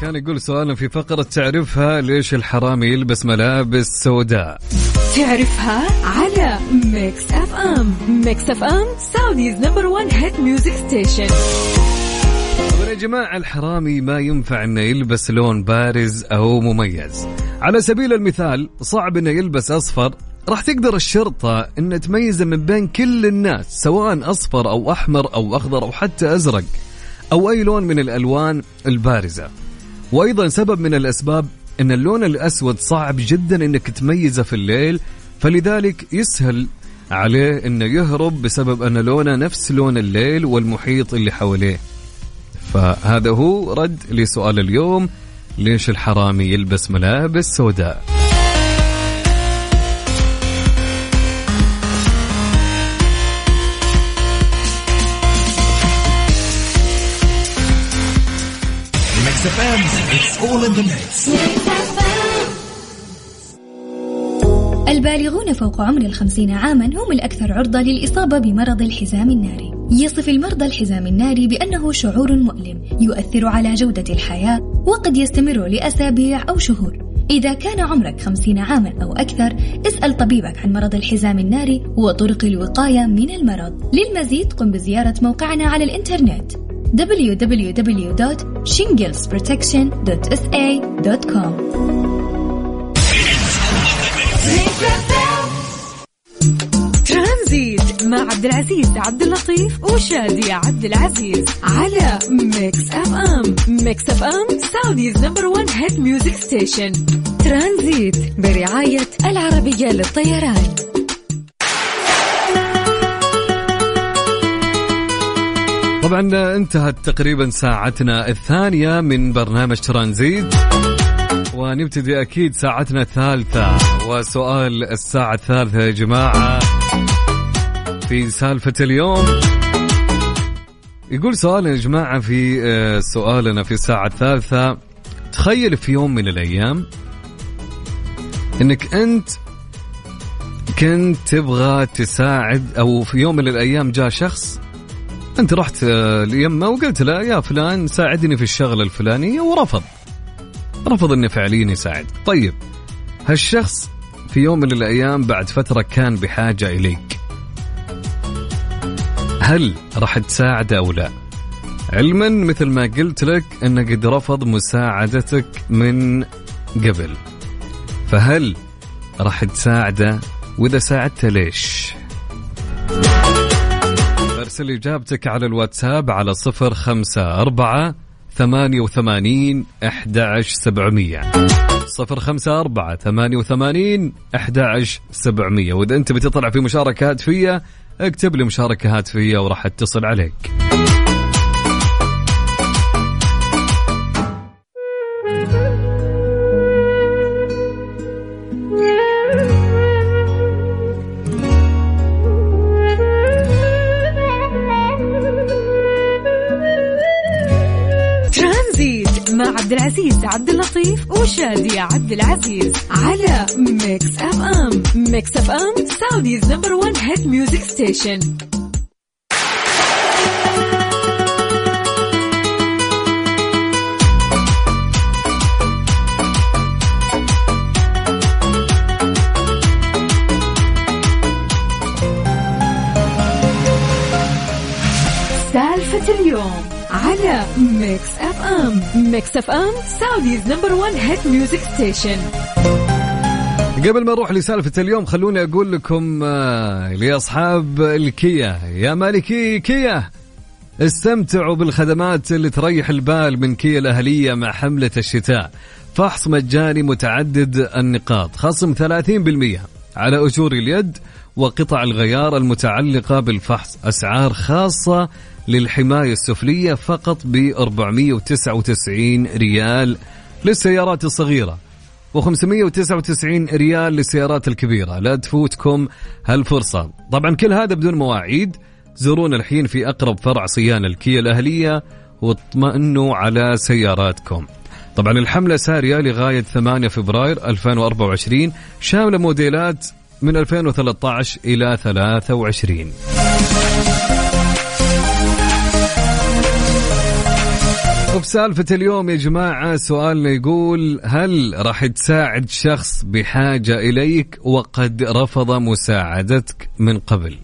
كان يقول سؤالنا في فقرة تعرفها ليش الحرامي يلبس ملابس سوداء؟ تعرفها على Mix FM Mix FM Saudi's number 1 hit music station طبعا يا جماعة الحرامي ما ينفع إنه يلبس لون بارز أو مميز. على سبيل المثال صعب إنه يلبس أصفر راح تقدر الشرطة إن تميزه من بين كل الناس سواء أصفر أو أحمر أو أخضر أو حتى أزرق أو أي لون من الألوان البارزة. وأيضا سبب من الأسباب إن اللون الأسود صعب جدا إنك تميزه في الليل فلذلك يسهل عليه إنه يهرب بسبب أن لونه نفس لون الليل والمحيط اللي حواليه. فهذا هو رد لسؤال اليوم ليش الحرامي يلبس ملابس سوداء؟ البالغون فوق عمر الخمسين عاما هم الأكثر عرضة للإصابة بمرض الحزام الناري. يصف المرضى الحزام الناري بأنه شعور مؤلم يؤثر على جودة الحياة وقد يستمر لأسابيع أو شهور. إذا كان عمرك خمسين عاما أو أكثر اسأل طبيبك عن مرض الحزام الناري وطرق الوقاية من المرض. للمزيد قم بزيارة موقعنا على الإنترنت. www.shingles.protection.sa.com Tranzit مع عبد العزيز عبد اللطيف وشادي عبد العزيز على Mix FM Mix FM Saudi's number 1 hit music station ترانزيت برعاية العربية للطيران. طبعا انتهت تقريبا ساعتنا الثانية من برنامج ترانزيت ونبتدي أكيد ساعتنا الثالثة. وسؤال الساعة الثالثة يا جماعة في سالفة اليوم. يقول سؤال يا جماعة في آه، سؤالنا في الساعة الثالثة. تخيل في يوم من الأيام أنك أنت كنت تبغى تساعد أو في يوم من الأيام جاء شخص أنت رحت آه، ليمه وقلت له يا فلان ساعدني في الشغلة الفلانية ورفض. رفض أنه فعليا يساعد. طيب هالشخص في يوم من الأيام بعد فترة كان بحاجة إليك. هل راح تساعده أو لا؟ علما مثل ما قلت لك أنه قد رفض مساعدتك من قبل. فهل راح تساعده؟ وإذا ساعدته ليش؟ ارسل إجابتك على الواتساب على صفر خمسة أربعة ثمانية وثمانين أحد سبعمية. صفر خمسة أربعة ثمانية وثمانين أحد سبعمية. وإذا أنت بتطلع في مشاركة هاتفية اكتب لي مشاركة هاتفية وراح اتصل عليك. عبد العزيز عبد اللطيف وشادي عبد العزيز على Mix FM Mix FM Saudi's number 1 hit music station Mix FM Saudi's number 1 hit music station. قبل ما نروح لسالفة اليوم خلوني أقول لكم آه، لأصحاب الكيا. يا مالكي كيا استمتعوا بالخدمات اللي تريح البال من كيا الأهلية مع حملة الشتاء. فحص مجاني متعدد النقاط خصم 30% على أجور اليد وقطع الغيار المتعلقة بالفحص. أسعار خاصة للحماية السفلية فقط ب 499 ريال للسيارات الصغيرة و599 ريال للسيارات الكبيرة. لا تفوتكم هالفرصة. طبعا كل هذا بدون مواعيد. زورونا الحين في أقرب فرع صيانة الكيا الأهلية واطمئنوا على سياراتكم. طبعا الحملة سارية لغاية 8 فبراير 2024 شاملة موديلات من 2013 إلى 23 وفي سالفة اليوم يا جماعة سؤالنا يقول هل راح تساعد شخص بحاجة إليك وقد رفض مساعدتك من قبل؟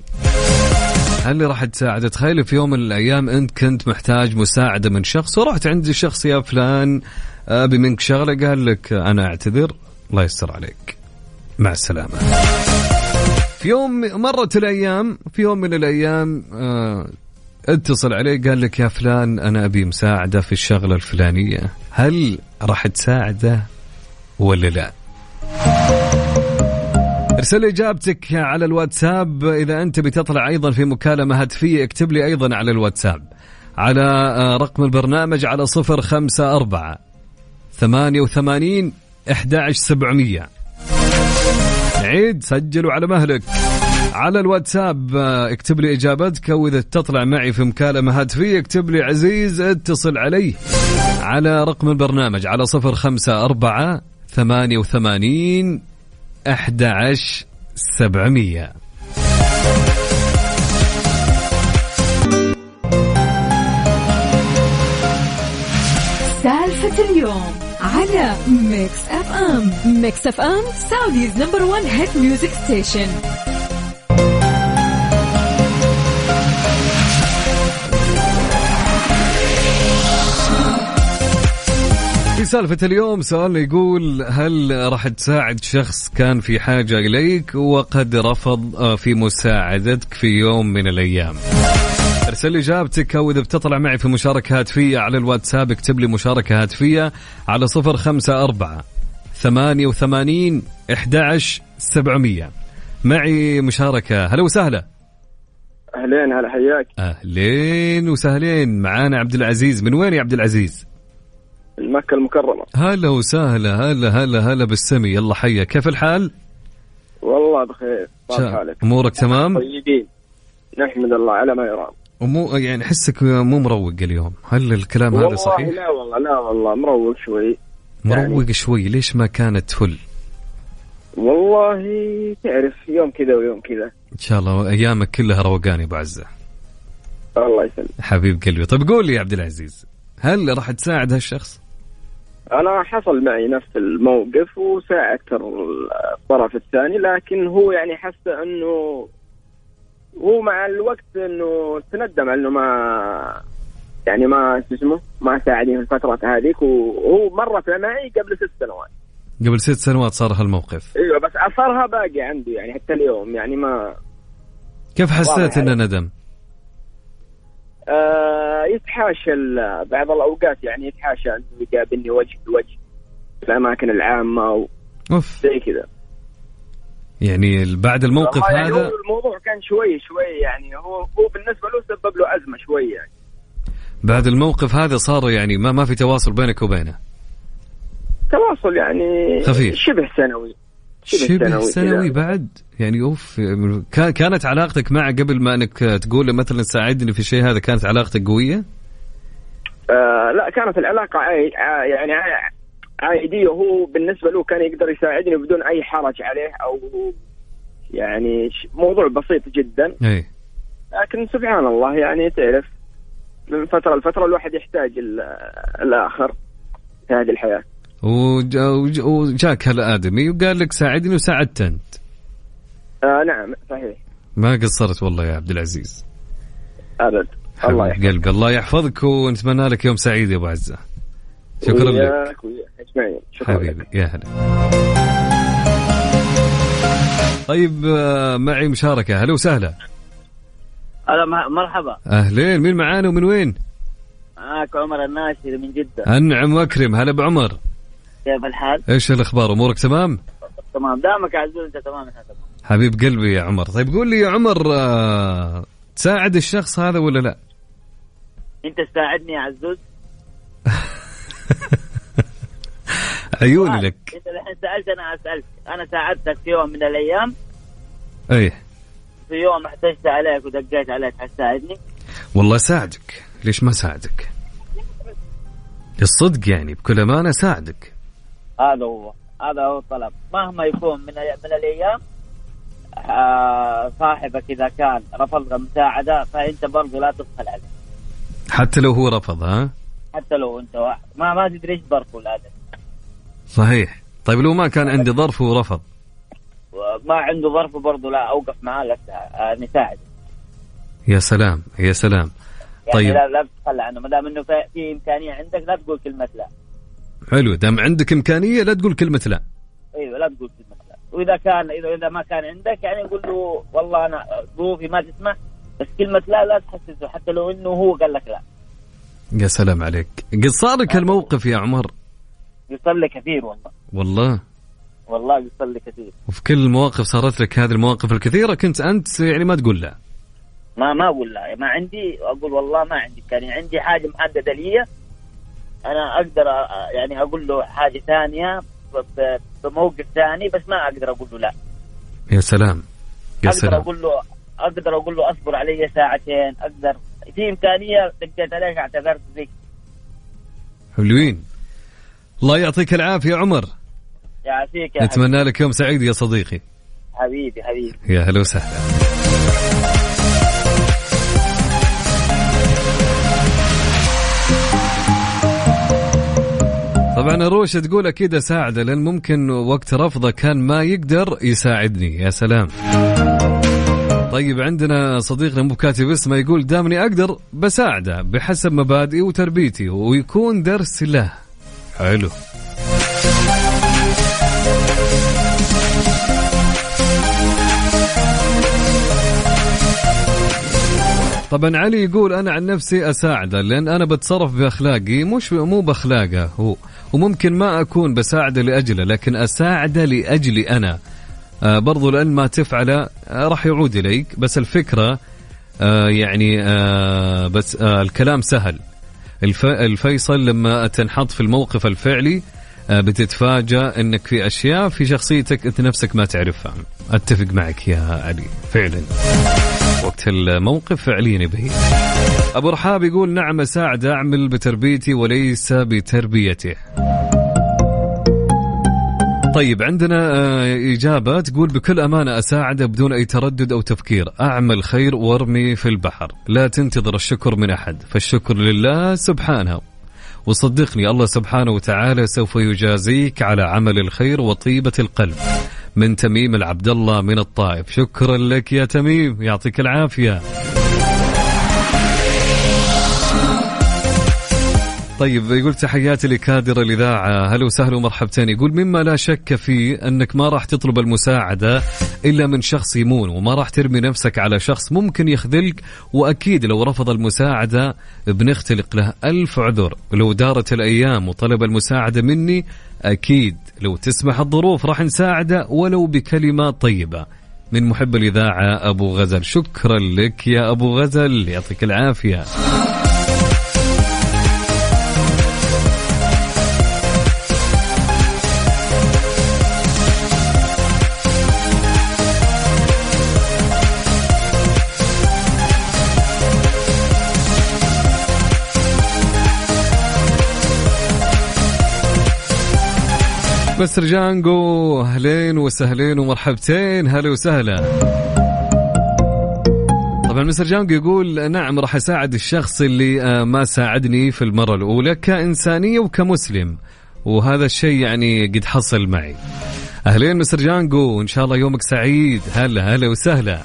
هل راح تساعده؟ تخيل في يوم من الأيام أنت كنت محتاج مساعدة من شخص ورحت عند الشخص يا فلان أبي منك شغلة. قال لك أنا أعتذر الله يستر عليك. مع السلامة. في يوم مرت الأيام في يوم من الأيام آه اتصل عليه قال لك يا فلان أنا أبي مساعدة في الشغلة الفلانية هل راح تساعده ولا لا؟ ارسل إجابتك على الواتساب. إذا أنت بتطلع أيضا في مكالمة هاتفية اكتب لي أيضا على الواتساب. على آه، رقم البرنامج على صفر خمسة أربعة ثمانية وثمانين أحد سبعمية. عيد سجلوا على مهلك. على الواتساب آه، اكتب لي إجابتك واذا تطلع معي في مكالمة هاتفيه اكتب لي عزيز اتصل علي. على رقم البرنامج على صفر خمسة أربعة ثمانية وثمانين أحد عشر سبعمية. سالفة اليوم على Mix FM Mix FM Saudi's number 1 hit music station في سالفة اليوم سؤالنا يقول هل راح تساعد شخص كان في حاجة إليك وقد رفض آه، في مساعدتك في يوم من الأيام؟ ارسل لي إجابتك أو إذا بتطلع معي في مشاركة هاتفية على الواتساب اكتب لي مشاركة هاتفية على صفر خمسة أربعة ثمانية وثمانين إحداش سبعمية. معي مشاركة. هلا وسهلا. أهلين هلا حياك. أهلين وسهلين. معانا عبد العزيز. من وين يا عبد العزيز؟ مكة المكرمة. هلا وسهلا هلا هلا هلا بالسمي. يلا حيا. كيف الحال؟ والله بخير. طال شا- حالك. أمورك تمام؟ طيبين. نحمد الله على ما يرام. ومو يعني احسك مو مروق اليوم. هل الكلام هذا صحيح؟ لا والله لا والله مروق شوي. مروق شوي. ليش ما كانت فل؟ والله تعرف يوم كذا ويوم كذا. إن شاء الله أيامك كلها روقان يا أبو عزة. الله يسلمك. حبيب قلبي. طيب قول لي يا عبد العزيز هل راح تساعد هالشخص؟ أنا حصل معي نفس الموقف وساعدت الطرف الثاني لكن هو يعني حس إنه هو مع الوقت إنه تندم على إنه ما يعني ما شو اسمه ما ساعدني في الفترة هذيك وهو مرت معي قبل ست سنوات قبل ست سنوات صار هالموقف إيوه بس اثرها باقي عندي يعني حتى اليوم يعني ما كيف حسيت إنه عليك. ندم؟ آه يتحاشى بعض الأوقات يعني يتحاشى إنه يقابلني وجه بوجه في الأماكن العامة و- أوف. زي كذا. يعني بعد الموقف يعني هذا هو الموضوع كان شوي شوي يعني هو هو بالنسبة له سبب له أزمة شوي يعني. بعد الموقف هذا صار يعني ما ما في تواصل بينك وبينه؟ تواصل يعني خفيف. شبه سنوي. شبه. سنوي بعد يعني أوف كا- كانت علاقتك معه قبل ما إنك تقول له مثلا ساعدني في الشيء هذا كانت علاقتك قوية؟ آه لا كانت العلاقة. يعني عاي... عائديه هو بالنسبة له كان يقدر يساعدني بدون أي حرج عليه أو يعني موضوع بسيط جدا اي لكن سبحان الله يعني تعرف من فترة لفترة الواحد يحتاج ال- الآخر في هذه الحياة وج- وج- وجاك هالادمي وقال لك ساعدني وساعدت أنت. آه نعم صحيح. ما قصرت والله يا عبد العزيز. أبد. الله حبيب قلبي الله يحفظك ونتمنى لك يوم سعيد يا أبو عزة. شكرا لك. اجمعين شكرا لك. حبيبي يا هلا. طيب آه، معي مشاركة. هلا وسهلا. هلا مرحبا. أهلين مين معانا ومن وين؟ معك عمر الناشري من جدة. أنعم وأكرم. هلا بعمر. كيف الحال؟ إيش الأخبار؟ أمورك تمام؟ تمام. دامك عزوز أنت تمام إحنا تمام حبيب قلبي يا عمر. طيب قول لي يا عمر آه، تساعد الشخص هذا ولا لا؟ أنت تساعدني يا عزوز؟ عيوني لك. أنت الحين سألت أنا أسألك. أنا ساعدتك في يوم من الأيام. أيه. في يوم احتجت عليك ودقيت عليك حتساعدني والله ساعدك. ليش ما ساعدك؟ الصدق يعني بكل أمانة ساعدك. هذا هو هذا هو الطلب. مهما يكون من من الأيام آه صاحبك إذا كان رفض المساعدة فأنت برضو لا تبخل عليه. حتى لو هو رفض ها؟ حتى لو أنت واحد. ما ما تدري إيش ظرفه الادم صحيح. طيب لو ما كان عندي ظرف ورفض ما عنده ظرف برضو لا أوقف معاه لا آه، نساعد. يا سلام يا سلام. يعني طيب. لا لا تتخلى عنه. ما دام إنه في إمكانية عندك لا تقول كلمة لا. حلو. دام عندك إمكانية لا تقول كلمة لا. أيوه لا تقول كلمة لا. وإذا كان اذا إذا ما كان عندك يعني نقول له والله أنا ظروفي ما تسمح بس كلمة لا لا تحسسه حتى لو إنه هو قال لك لا. يا سلام عليك. قد صار لك الموقف يا عمر؟ يصل لي كثير والله. والله؟ والله يصل لي كثير. وفي كل المواقف صارت لك هذه المواقف الكثيرة كنت أنت يعني ما تقول لا. ما ما أقول لا. ما عندي أقول والله ما عندي. امكانيه عندي حاجة محددة لي أنا أقدر يعني أقول له حاجة ثانية بموقف ثاني بس ما أقدر أقول له لا. يا سلام. يا أقدر سلام. أقول له أقدر أقول له أصبر علي ساعتين أقدر. في إمكانية دقيت عليك اعتذرت فيك. حلوين. الله يعطيك العافية يا عمر. يعافيك يا. نتمنى لك يوم سعيد يا صديقي. حبيبي حبيبي. يا هلا وسهلا. طبعا روشة تقول أكيد أساعده لأن ممكن وقت رفضه كان ما يقدر يساعدني. يا سلام. طيب عندنا صديقنا مو كاتب اسمه يقول دامني أقدر بساعده بحسب مبادئي وتربيتي ويكون درس له. حلو. طبعا علي يقول أنا عن نفسي أساعده لأن أنا بتصرف بأخلاقي مش مو بأخلاقه هو وممكن ما أكون بساعده لأجله لكن أساعده لأجلي أنا. آه برضو لأن ما تفعله آه راح يعود إليك بس الفكرة آه يعني آه بس آه الكلام سهل. الف الفيصل لما تنحط في الموقف الفعلي بتتفاجأ إنك في أشياء في شخصيتك أنت نفسك ما تعرفها. أتفق معك يا علي فعلا. وقت الموقف فعليا يبين أبو رحاب يقول نعم اساعد أعمل بتربيتي وليس بتربيته. طيب عندنا آه، إجابة تقول بكل أمانة أساعده بدون أي تردد أو تفكير. أعمل خير وارمي في البحر. لا تنتظر الشكر من أحد فالشكر لله سبحانه. وصدقني الله سبحانه وتعالى سوف يجازيك على عمل الخير وطيبة القلب. من تميم العبد الله من الطائف. شكرا لك يا تميم. يعطيك العافية. طيب يقول تحياتي لكادر الإذاعة. هلا وسهلا ومرحبتين. يقول مما لا شك فيه أنك ما راح تطلب المساعدة إلا من شخص يمون وما راح ترمي نفسك على شخص ممكن يخذلك وأكيد لو رفض المساعدة بنختلق له. ألف عذر. ولو دارت الأيام وطلب المساعدة مني أكيد لو تسمح الظروف راح نساعده ولو بكلمات طيبة. من محب الإذاعة أبو غزل. شكرا لك يا أبو غزل. يعطيك العافية. مستر جانجو. أهلين وسهلين ومرحبتين. هلا وسهلا. طبعا مستر جانجو يقول نعم راح أساعد الشخص اللي آه، ما ساعدني في المرة الأولى كإنسانية وكمسلم. وهذا الشيء يعني قد حصل معي. أهلين مستر جانجو إن شاء الله يومك سعيد. هلا هلا وسهلا.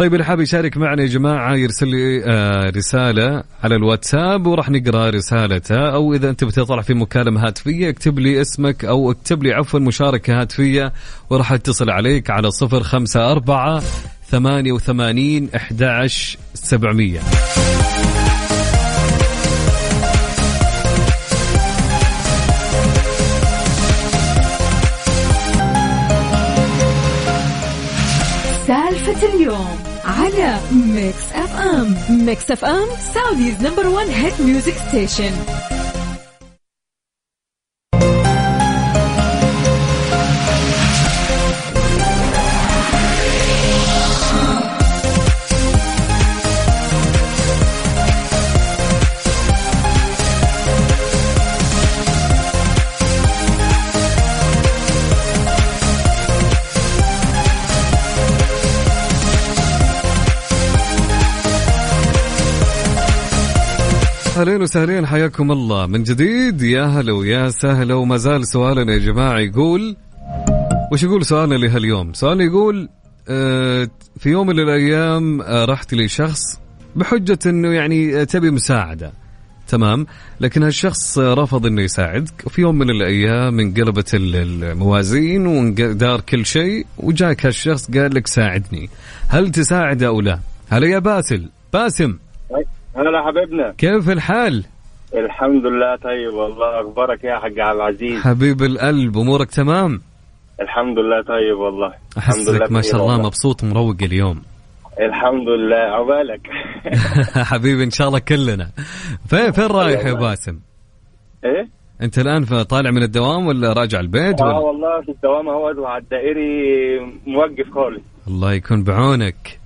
طيب اللي حاب يشارك معنا يا جماعة يرسل لي آه، رسالة على الواتساب وراح نقرأ رسالته. أو إذا أنت بتطلع في مكالمة هاتفية اكتب لي اسمك أو اكتب لي عفوا مشاركة هاتفية وراح أتصل عليك على صفر خمسة أربعة ثمانية وثمانين أحد سبعمية. سالفة اليوم. على Mix FM Mix FM Saudi's number 1 hit music station اهلين وسهلين حياكم الله. من جديد يا هلا ويا سهلا وما زال سؤالنا يا جماعة يقول وش يقول سؤالنا لهاليوم؟ سؤالنا يقول آه، في يوم من الأيام آه، رحت لشخص بحجة إنه يعني تبي مساعدة. تمام؟ لكن هالشخص رفض إنه يساعدك وفي يوم من الأيام انقلبت ال- الموازين ودار كل شيء وجاك هالشخص قال لك ساعدني. هل تساعده أو لا؟ هلا يا باسل. باسم. هلا حبيبنا. كيف الحال؟ الحمد لله طيب والله أخبارك يا حاج عبد العزيز؟ حبيب القلب أمورك تمام؟ الحمد لله طيب والله. الحمد لله احسك ما بخير شاء الله. مبسوط مروق اليوم. الحمد لله عقبالك حبيبي إن شاء الله كلنا. فين فين رايح يا باسم؟ إيه؟ أنت الآن طالع من الدوام ولا راجع البيت آه ولا؟ والله في الدوام أهو على الدائري موقف خالص. الله يكون بعونك.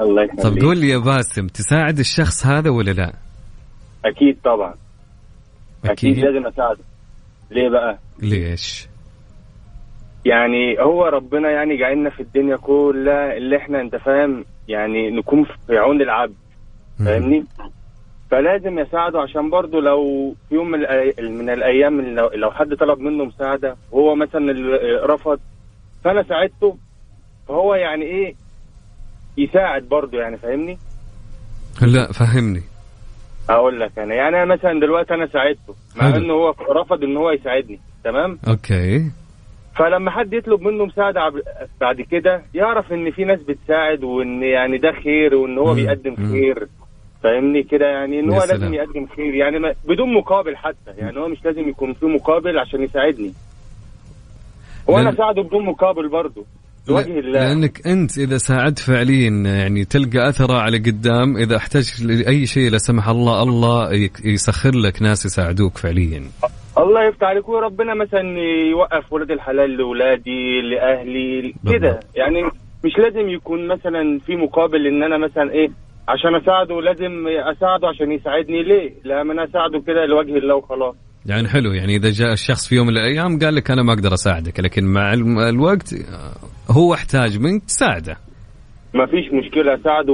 الله يخليك. طب قول لي يا باسم تساعد الشخص هذا ولا لا؟ أكيد طبعا. أكيد, أكيد. لازم أساعده. ليه بقى؟ ليش؟ يعني هو ربنا يعني جعلنا في الدنيا كلها اللي إحنا أنت فاهم؟ يعني نكون في عون العبد. فاهمني؟ فلازم يساعده عشان برضه لو في يوم من, الأيام لو, حد طلب منه مساعدة وهو مثلا رفض فأنا ساعدته فهو يعني إيه؟ يساعد برضه يعني فاهمني؟ لا فهمني. هقول لك أنا. يعني أنا مثلا دلوقتي أنا ساعدته مع. إنه هو رفض إن هو يساعدني تمام؟ أوكي. فلما حد يطلب منه مساعدة عب- بعد كده يعرف إن في ناس بتساعد وإن يعني ده خير وإن هو مم. بيقدم. خير فاهمني كده؟ يعني إن هو سلام. لازم يقدم خير يعني ما بدون مقابل حتى. يعني هو مش لازم يكون في مقابل عشان يساعدني. وأنا اساعده بدون مقابل برضه. لوجه الله لأنك أنت إذا ساعدت فعليا يعني تلقى أثره على قدام. إذا احتجت لأي شيء لا سمح الله الله يسخر لك ناس يساعدوك فعليا. الله يفتح عليك. وربنا مثلا يوقف ولاد الحلال لأولادي لأهلي كده. يعني مش لازم يكون مثلا في مقابل إن أنا مثلا إيه عشان أساعده لازم أساعده عشان يساعدني. ليه؟ لا أنا أساعده كده لوجه الله وخلاص. يعني حلو يعني إذا جاء الشخص في يوم من الأيام قال لك أنا ما أقدر أساعدك لكن مع الوقت آه، هو أحتاج منك تساعده. ما فيش مشكلة أساعده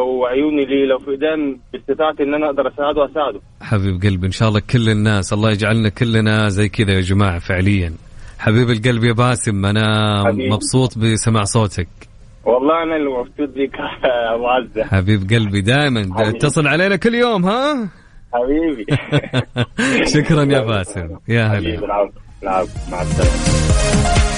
وعيوني ليه لو في قدام باستطاعتي إن أنا أقدر أساعده أساعده. حبيب قلبي إن شاء الله كل الناس الله يجعلنا كلنا زي كذا يا جماعة فعليا. حبيب القلب يا باسم أنا حبيبي. مبسوط بسماع صوتك. والله أنا اللي مبسوط بيك يا ابو عزه حبيب قلبي دائما اتصل علينا كل يوم ها؟ حبيبي. شكرا يا باسم يا هلا حبيبي العفو العفو مع السلامة.